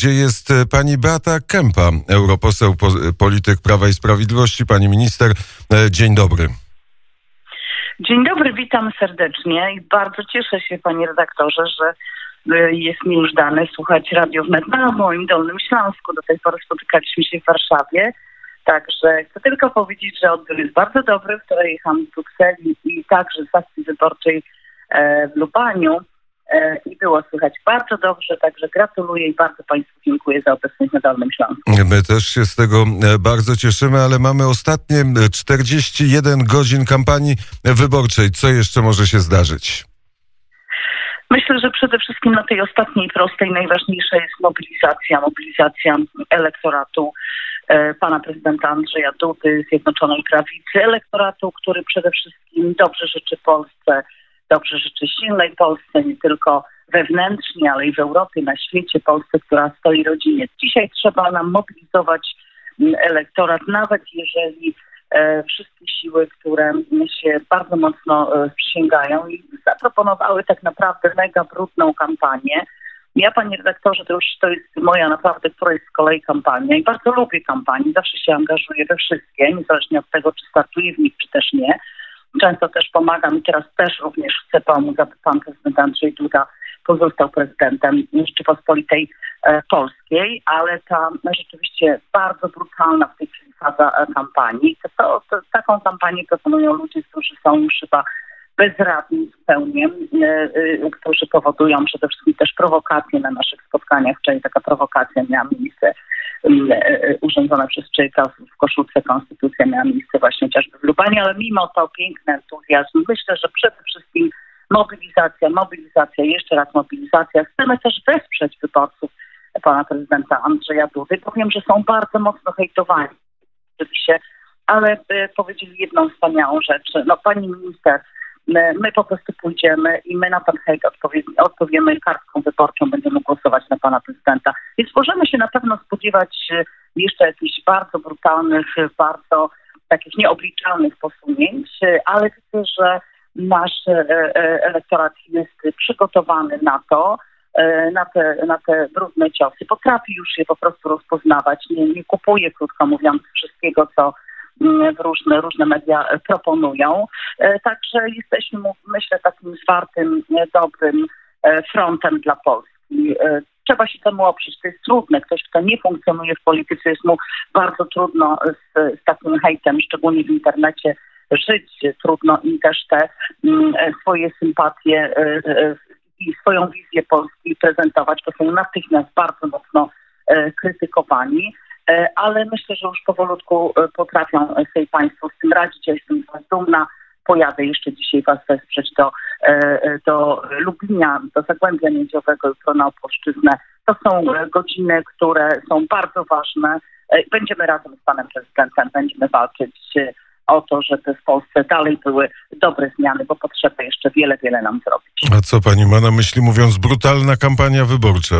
gdzie jest e, pani Beata Kempa, europoseł, polityk Prawa i Sprawiedliwości. Pani minister, e, dzień dobry. Dzień dobry, witam serdecznie i bardzo cieszę się, panie redaktorze, że e, jest mi już dane słuchać Radio Wnet na moim Dolnym Śląsku. Do tej pory spotykaliśmy się w Warszawie. Także chcę tylko powiedzieć, że odbiór jest bardzo dobry. Wczoraj jechałam z Brukseli i także z akcji wyborczej w Lubaniu. E, i było słychać bardzo dobrze, także gratuluję i bardzo Państwu dziękuję za obecność na Dolnym Śląsku. My też się z tego e, bardzo cieszymy, ale mamy ostatnie 41 godzin kampanii wyborczej. Co jeszcze może się zdarzyć? Myślę, że przede wszystkim na tej ostatniej prostej najważniejsza jest mobilizacja, mobilizacja elektoratu e, pana prezydenta Andrzeja Dudy, Zjednoczonej Prawicy, elektoratu, który przede wszystkim dobrze życzy Polsce, dobrze życzy silnej Polsce, nie tylko wewnętrznie, ale i w Europie, na świecie, Polsce, która stoi rodzinie. Dzisiaj trzeba nam mobilizować mm, elektorat, nawet jeżeli e, wszystkie siły, które się bardzo mocno e, przysięgają i zaproponowały tak naprawdę mega brudną kampanię. Ja, panie redaktorze, to już to jest moja naprawdę któraś z kolei kampania i bardzo lubię kampanii, zawsze się angażuję we wszystkie, niezależnie od tego, czy startuję w nich, czy też nie. Często też pomagam i teraz też również chcę pomóc, aby pan prezydent Andrzej Duda pozostał prezydentem Rzeczypospolitej e, Polskiej, ale ta rzeczywiście bardzo brutalna w tej chwili faza e, kampanii. To, to, taką kampanię proponują ludzie, którzy są już chyba bezradni zupełnie, e, którzy powodują przede wszystkim też prowokacje na naszych spotkaniach. Wczoraj taka prowokacja miała miejsce urządzona przez Czyka w koszulce Konstytucja miała miejsce właśnie chociażby w Lubanie, ale mimo to piękny entuzjazm. Myślę, że przede wszystkim mobilizacja, mobilizacja, jeszcze raz mobilizacja. Chcemy też wesprzeć wyborców pana prezydenta Andrzeja Dudy. Powiem, że są bardzo mocno hejtowani. Oczywiście, ale y, powiedzieli jedną wspaniałą rzecz. No pani minister, my, po prostu pójdziemy i my na ten hejt odpowie, odpowiemy kartką wyborczą, będziemy głosować na pana prezydenta. Więc możemy się na pewno spodziewać y, jeszcze jakichś bardzo brutalnych, bardzo takich nieobliczalnych posunięć, y, ale widzę, że nasz e, e, elektorat jest przygotowany na to, e, na te, na te brudne ciosy. Potrafi już je po prostu rozpoznawać. Nie, nie kupuje, krótko mówiąc, wszystkiego, co różne, różne media proponują. Także jesteśmy, myślę, takim zwartym, dobrym frontem dla Polski. Trzeba się temu oprzeć. To jest trudne. Ktoś, kto nie funkcjonuje w polityce, jest mu bardzo trudno z, z takim hejtem, szczególnie w internecie, żyć. Trudno im też te mm, swoje sympatie e, e, i swoją wizję Polski prezentować, to są natychmiast bardzo mocno e, krytykowani. Ale myślę, że już powolutku potrafią sobie Państwo z tym radzić. Ja jestem dumna. Pojadę jeszcze dzisiaj Was wesprzeć do, do Lublinia, do Zagłębia Miedziowego, jutro na Opolszczyznę. To są godziny, które są bardzo ważne. Będziemy razem z Panem Prezydentem, będziemy walczyć o to, żeby w Polsce dalej były dobre zmiany, bo potrzeba jeszcze wiele, wiele nam zrobić. A co pani ma na myśli mówiąc brutalna kampania wyborcza?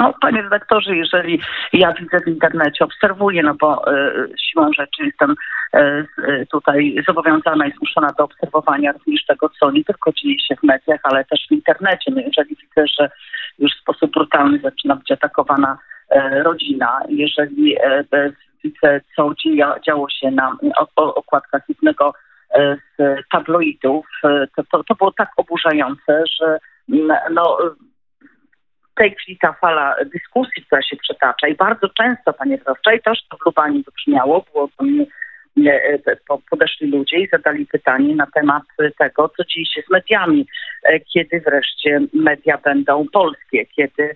No, panie redaktorze, jeżeli ja widzę w internecie, obserwuję, no bo y, siłą rzeczy jestem y, tutaj zobowiązana i zmuszona do obserwowania również tego, co nie tylko dzieje się w mediach, ale też w internecie. No, jeżeli widzę, że już w sposób brutalny zaczyna być atakowana rodzina, jeżeli widzę, co działo się na okładkach jednego e, z tabloidów, e, to, to, to było tak oburzające, że mm, no, tej chwili ta fala dyskusji, która się przetacza i bardzo często, panie i też to w Lubaniu wybrzmiało, było to mnie podeszli ludzie i zadali pytanie na temat tego, co dzieje się z mediami, e, kiedy wreszcie media będą polskie, kiedy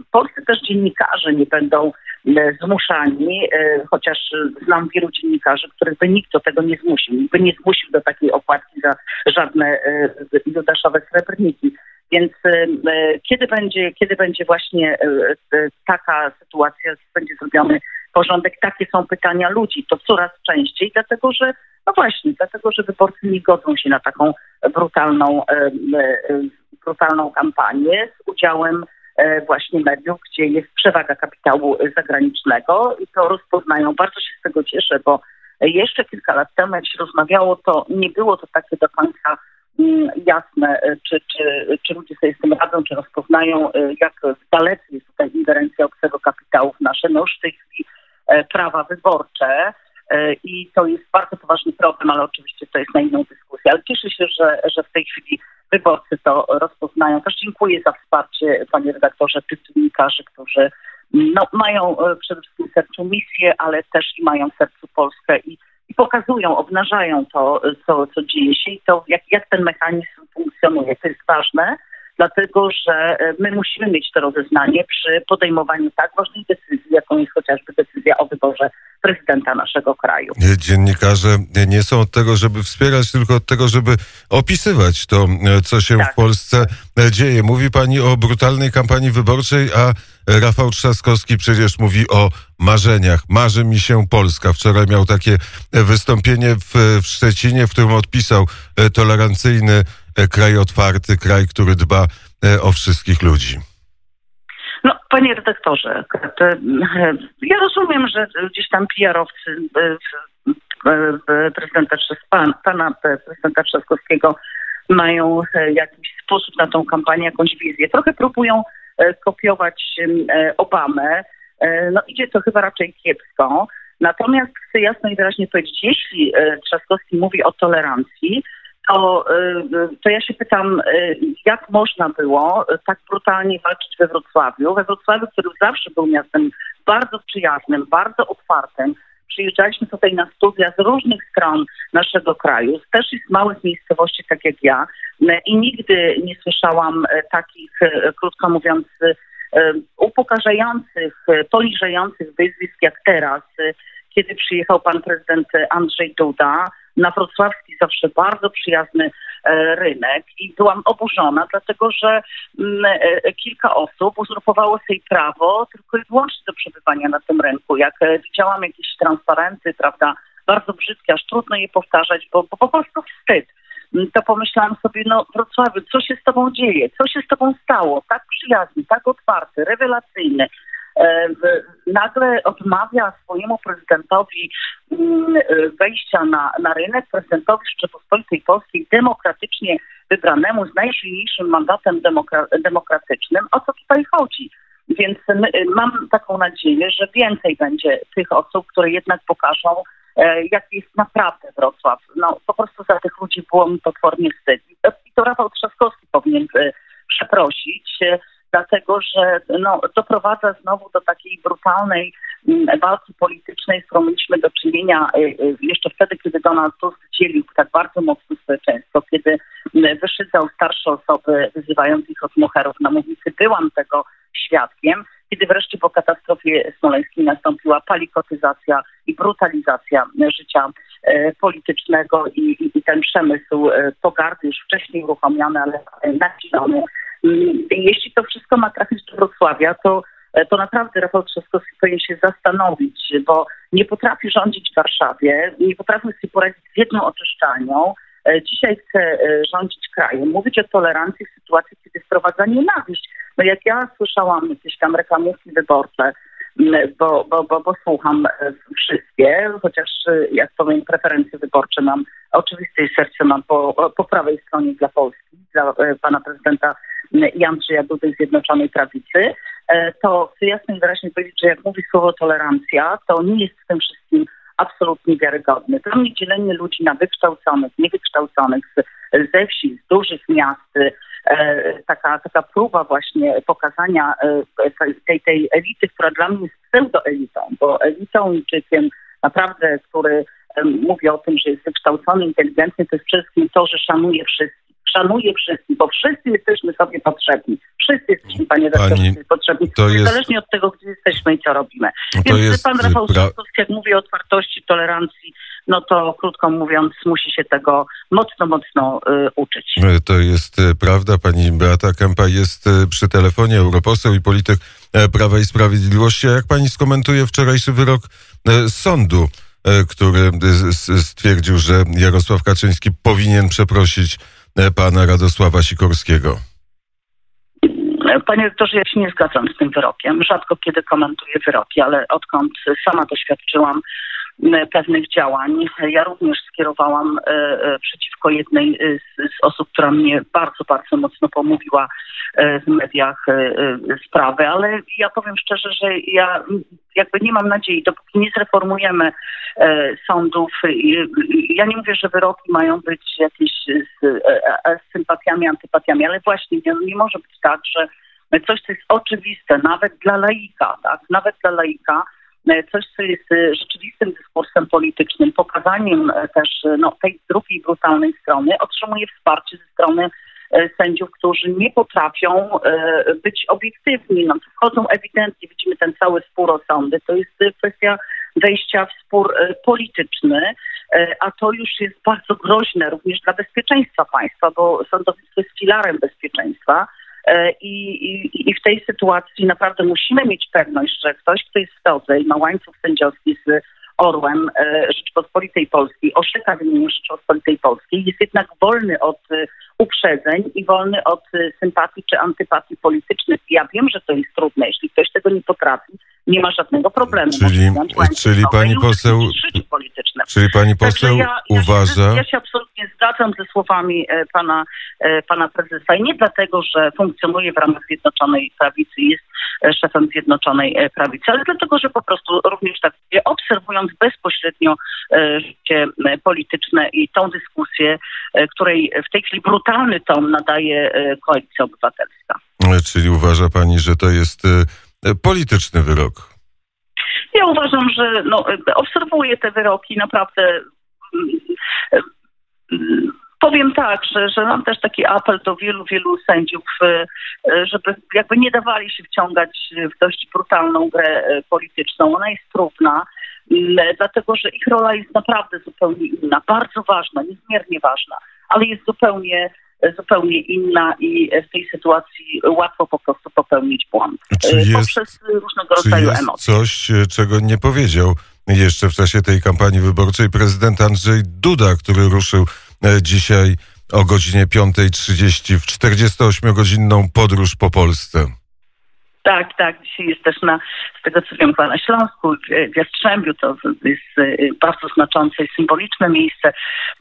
w Polsce też dziennikarze nie będą E, zmuszani, e, chociaż znam wielu dziennikarzy, których by nikt do tego nie zmusił, by nie zmusił do takiej opłatki za żadne judaszowe srebrniki. Więc kiedy będzie, kiedy będzie właśnie e, taka sytuacja, będzie zrobiony porządek, takie są pytania ludzi, to coraz częściej, dlatego że, no właśnie, dlatego że wyborcy nie godzą się na taką brutalną, brutalną kampanię z udziałem właśnie mediów, gdzie jest przewaga kapitału zagranicznego i to rozpoznają. Bardzo się z tego cieszę, bo jeszcze kilka lat temu, jak się rozmawiało, to nie było to takie do końca jasne, czy, czy, czy ludzie sobie z tym radzą, czy rozpoznają, jak dalece jest tutaj ingerencja obcego kapitału w nasze, no już w tej chwili prawa wyborcze. I to jest bardzo poważny problem, ale oczywiście to jest na inną dyskusję. Ale cieszę się, że, że w tej chwili wyborcy to rozpoznają. Też dziękuję za wsparcie, panie redaktorze, tych dziennikarzy, którzy no, mają e, przede wszystkim w sercu misję, ale też i mają w sercu Polskę i pokazują, obnażają to, co, co dzieje się i to, jak, jak ten mechanizm funkcjonuje. To jest ważne, dlatego że e, my musimy mieć to rozeznanie przy podejmowaniu tak ważnej decyzji, jaką jest chociażby decyzja o wyborze prezydenta naszego kraju. Dziennikarze nie są od tego, żeby wspierać, tylko od tego, żeby opisywać to, e, co się tak. w Polsce dzieje. Mówi pani o brutalnej kampanii wyborczej, a Rafał Trzaskowski przecież mówi o marzeniach. Marzy mi się Polska. Wczoraj miał takie wystąpienie w, w Szczecinie, w którym odpisał e, tolerancyjny e, kraj otwarty, kraj, który dba o wszystkich ludzi. No, panie redaktorze, ja rozumiem, że gdzieś tam PR-owcy prezydenta pan, pana prezydenta Trzaskowskiego mają jakiś sposób na tą kampanię, jakąś wizję. Trochę próbują kopiować Obamę. No idzie to chyba raczej kiepsko. Natomiast chcę jasno i wyraźnie powiedzieć, jeśli Trzaskowski mówi o tolerancji, to, y, to ja się pytam, y, jak można było tak brutalnie walczyć we Wrocławiu? We Wrocławiu, który zawsze był miastem bardzo przyjaznym, bardzo otwartym. Przyjeżdżaliśmy tutaj na studia z różnych stron naszego kraju, też z małych miejscowości, tak jak ja, i nigdy nie słyszałam takich, krótko mówiąc, upokarzających, poniżających wyzwisk jak teraz, kiedy przyjechał pan prezydent Andrzej Duda na wrocławski zawsze bardzo przyjazny e, rynek i byłam oburzona, dlatego że mm, e, kilka osób uzurpowało sobie prawo tylko i wyłącznie do przebywania na tym rynku. Jak e, widziałam jakieś transparenty, prawda, bardzo brzydkie, aż trudno je powtarzać, bo, bo po prostu wstyd mm, to pomyślałam sobie, no Wrocławiu, co się z tobą dzieje? Co się z tobą stało? Tak przyjazny, tak otwarty, rewelacyjny. E, nagle odmawia swojemu prezydentowi mm, e, wejścia na, na rynek, prezydentowi Rzeczypospolitej Polskiej demokratycznie wybranemu z najsilniejszym mandatem demokra demokratycznym. O co tutaj chodzi? Więc my, e, mam taką nadzieję, że więcej będzie tych osób, które jednak pokażą, jak jest naprawdę Wrocław. No, po prostu za tych ludzi było mi potwornie wstyd. I to Rafał Trzaskowski powinien przeprosić dlatego że no, doprowadza znowu do takiej brutalnej mm, walki politycznej, z którą mieliśmy do czynienia y, y, jeszcze wtedy, kiedy Donald Tusk dzielił tak bardzo mocno społeczeństwo, kiedy mm, wyszydzał starsze osoby, wyzywając ich od moherów na mównicy. Byłam tego świadkiem, kiedy wreszcie po katastrofie smoleńskiej nastąpiła palikotyzacja i brutalizacja życia e, politycznego i, i, i ten przemysł pogardy już wcześniej uruchomiony, ale nasilony jeśli to wszystko ma trafić do Wrocławia, to, e, to naprawdę Rafał Trzaskowski powinien się zastanowić, bo nie potrafi rządzić w Warszawie, nie potrafi sobie poradzić z jedną oczyszczalnią. E, dzisiaj chce e, rządzić krajem, mówić o tolerancji w sytuacji, kiedy wprowadza nienawiść. No jak ja słyszałam jakieś tam reklamówki wyborcze, bo, bo, bo, bo słucham wszystkie, chociaż jak powiem preferencje wyborcze mam, oczywiste serce mam po, po prawej stronie dla Polski, dla pana prezydenta i Andrzeja Dudy Zjednoczonej Prawicy, e, to chcę jasno i wyraźnie powiedzieć, że jak mówi słowo tolerancja, to nie jest w tym wszystkim absolutnie wiarygodny. Dla mnie dzielenie ludzi na wykształconych, niewykształconych, ze wsi, z dużych miast, e, taka, taka próba właśnie pokazania e, tej, tej elity, która dla mnie jest pseudoelitą, bo elitą Niczykiem naprawdę, który mówi o tym, że jest wykształcony, inteligentny, to jest przede wszystkim to, że szanuje wszystkich szanuje wszystkich, bo wszyscy jesteśmy sobie potrzebni. Wszyscy jesteśmy, panie redaktorze, potrzebni, to jest... niezależnie od tego, gdzie jesteśmy i co robimy. No Więc jest... pan Rafał pra... jak mówi o otwartości, tolerancji, no to krótko mówiąc, musi się tego mocno, mocno y, uczyć. E, to jest y, prawda. Pani Beata Kępa jest y, przy telefonie, europoseł i polityk Prawa i Sprawiedliwości. A jak pani skomentuje wczorajszy wyrok sądu, który stwierdził, że Jarosław Kaczyński powinien przeprosić E, pana Radosława Sikorskiego? Panie rektorze, ja się nie zgadzam z tym wyrokiem. Rzadko kiedy komentuję wyroki, ale odkąd sama doświadczyłam pewnych działań. Ja również skierowałam przeciwko jednej z, z osób, która mnie bardzo, bardzo mocno pomówiła w mediach sprawy, ale ja powiem szczerze, że ja jakby nie mam nadziei, dopóki nie zreformujemy sądów. Ja nie mówię, że wyroki mają być jakieś z, z sympatiami, antypatiami, ale właśnie nie, nie może być tak, że coś, co jest oczywiste, nawet dla laika, tak, nawet dla laika, coś, co jest rzeczywistym dyskursem politycznym, pokazaniem też no, tej drugiej brutalnej strony, otrzymuje wsparcie ze strony sędziów, którzy nie potrafią być obiektywni. No, wchodzą ewidentnie, widzimy ten cały spór o sądy. To jest kwestia wejścia w spór polityczny, a to już jest bardzo groźne również dla bezpieczeństwa państwa, bo sądownictwo jest filarem bezpieczeństwa. E, I, i, I, w tej sytuacji naprawdę musimy mieć pewność, że ktoś, kto jest w i ma łańcuch sędziowski z orłem e, Rzeczypospolitej Polskiej, orzeka w imieniu Rzeczypospolitej Polskiej, jest jednak wolny od e, uprzedzeń i wolny od sympatii czy antypatii politycznych. Ja wiem, że to jest trudne. Jeśli ktoś tego nie potrafi, nie ma żadnego problemu. Czyli, czyli pani poseł, czyli pani poseł ja, uważa... Ja się, ja się absolutnie zgadzam ze słowami e, pana, e, pana prezesa i nie dlatego, że funkcjonuje w ramach Zjednoczonej Prawicy, jest e, szefem Zjednoczonej Prawicy, ale dlatego, że po prostu również tak obserwując bezpośrednio życie polityczne i tą dyskusję, której w tej chwili brutalny ton nadaje Koalicja Obywatelska. Czyli uważa pani, że to jest polityczny wyrok? Ja uważam, że no, obserwuję te wyroki naprawdę. Powiem tak, że, że mam też taki apel do wielu, wielu sędziów, e, żeby jakby nie dawali się wciągać w dość brutalną grę e, polityczną. Ona jest trudna, dlatego że ich rola jest naprawdę zupełnie inna, bardzo ważna, niezmiernie ważna, ale jest zupełnie zupełnie inna i w tej sytuacji łatwo po prostu popełnić błąd. Czy jest, poprzez różnego rodzaju jest emocje. coś, czego nie powiedział jeszcze w czasie tej kampanii wyborczej prezydent Andrzej Duda, który ruszył dzisiaj o godzinie 5.30 w 48-godzinną podróż po Polsce. Tak, tak. Dzisiaj jest też na, z tego co wiem, na Śląsku, w Jastrzębiu. To jest y, bardzo znaczące i symboliczne miejsce.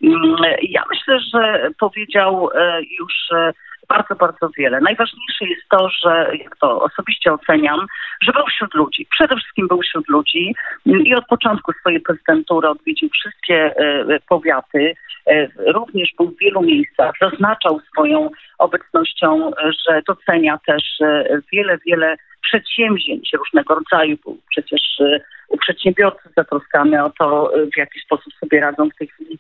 Mm, ja myślę, że powiedział y, już y, bardzo, bardzo wiele. Najważniejsze jest to, że, jak to osobiście oceniam, że był wśród ludzi. Przede wszystkim był wśród ludzi i od początku swojej prezydentury odwiedził wszystkie powiaty, również był w wielu miejscach, zaznaczał swoją obecnością, że docenia też wiele, wiele przedsięwzięć różnego rodzaju. Był przecież przedsiębiorcy zatroskany o to, w jaki sposób sobie radzą w tej chwili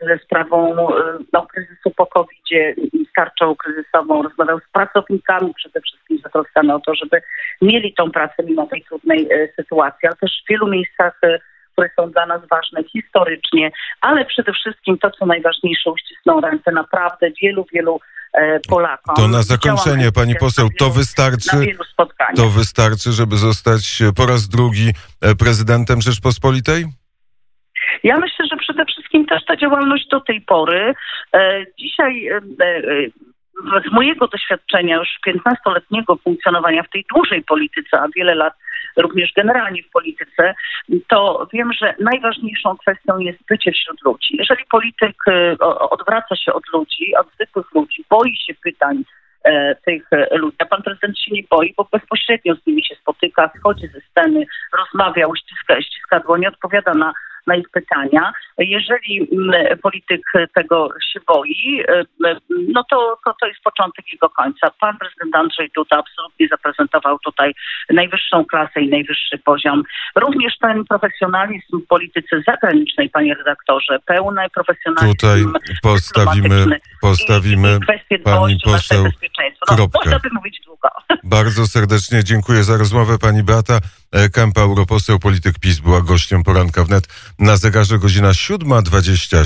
ze sprawą no, kryzysu po covid z tarczą kryzysową, rozmawiał z pracownikami przede wszystkim zatroskany o to, żeby mieli tą pracę mimo tej trudnej sytuacji, ale też w wielu miejscach które są dla nas ważne historycznie, ale przede wszystkim to, co najważniejsze, uścisnął ręce naprawdę wielu, wielu e, Polakom. To na zakończenie, pani poseł, to wystarczy, to wystarczy, żeby zostać po raz drugi e, prezydentem Rzeczpospolitej? Ja myślę, że przede wszystkim też ta działalność do tej pory. E, dzisiaj z mojego doświadczenia już 15-letniego funkcjonowania w tej dłużej polityce, a wiele lat również generalnie w polityce, to wiem, że najważniejszą kwestią jest bycie wśród ludzi. Jeżeli polityk e, odwraca się od ludzi, od zwykłych ludzi, boi się pytań e, tych ludzi, a pan prezydent się nie boi, bo bezpośrednio z nimi się spotyka, schodzi ze sceny, rozmawia, uściska, ściska dłonie, odpowiada na na ich pytania. Jeżeli mm, polityk tego się boi, y, y, no to, to, to jest początek jego końca. Pan prezydent Andrzej Duda absolutnie zaprezentował tutaj najwyższą klasę i najwyższy poziom. Również ten profesjonalizm w polityce zagranicznej, panie redaktorze, pełny profesjonalizm Tutaj postawimy, postawimy kwestię pani poseł no. Można by mówić długo. Bardzo serdecznie dziękuję za rozmowę. Pani Beata Kępa, europoseł, polityk PiS, była gościem poranka wnet. Na zegarze godzina 7.27.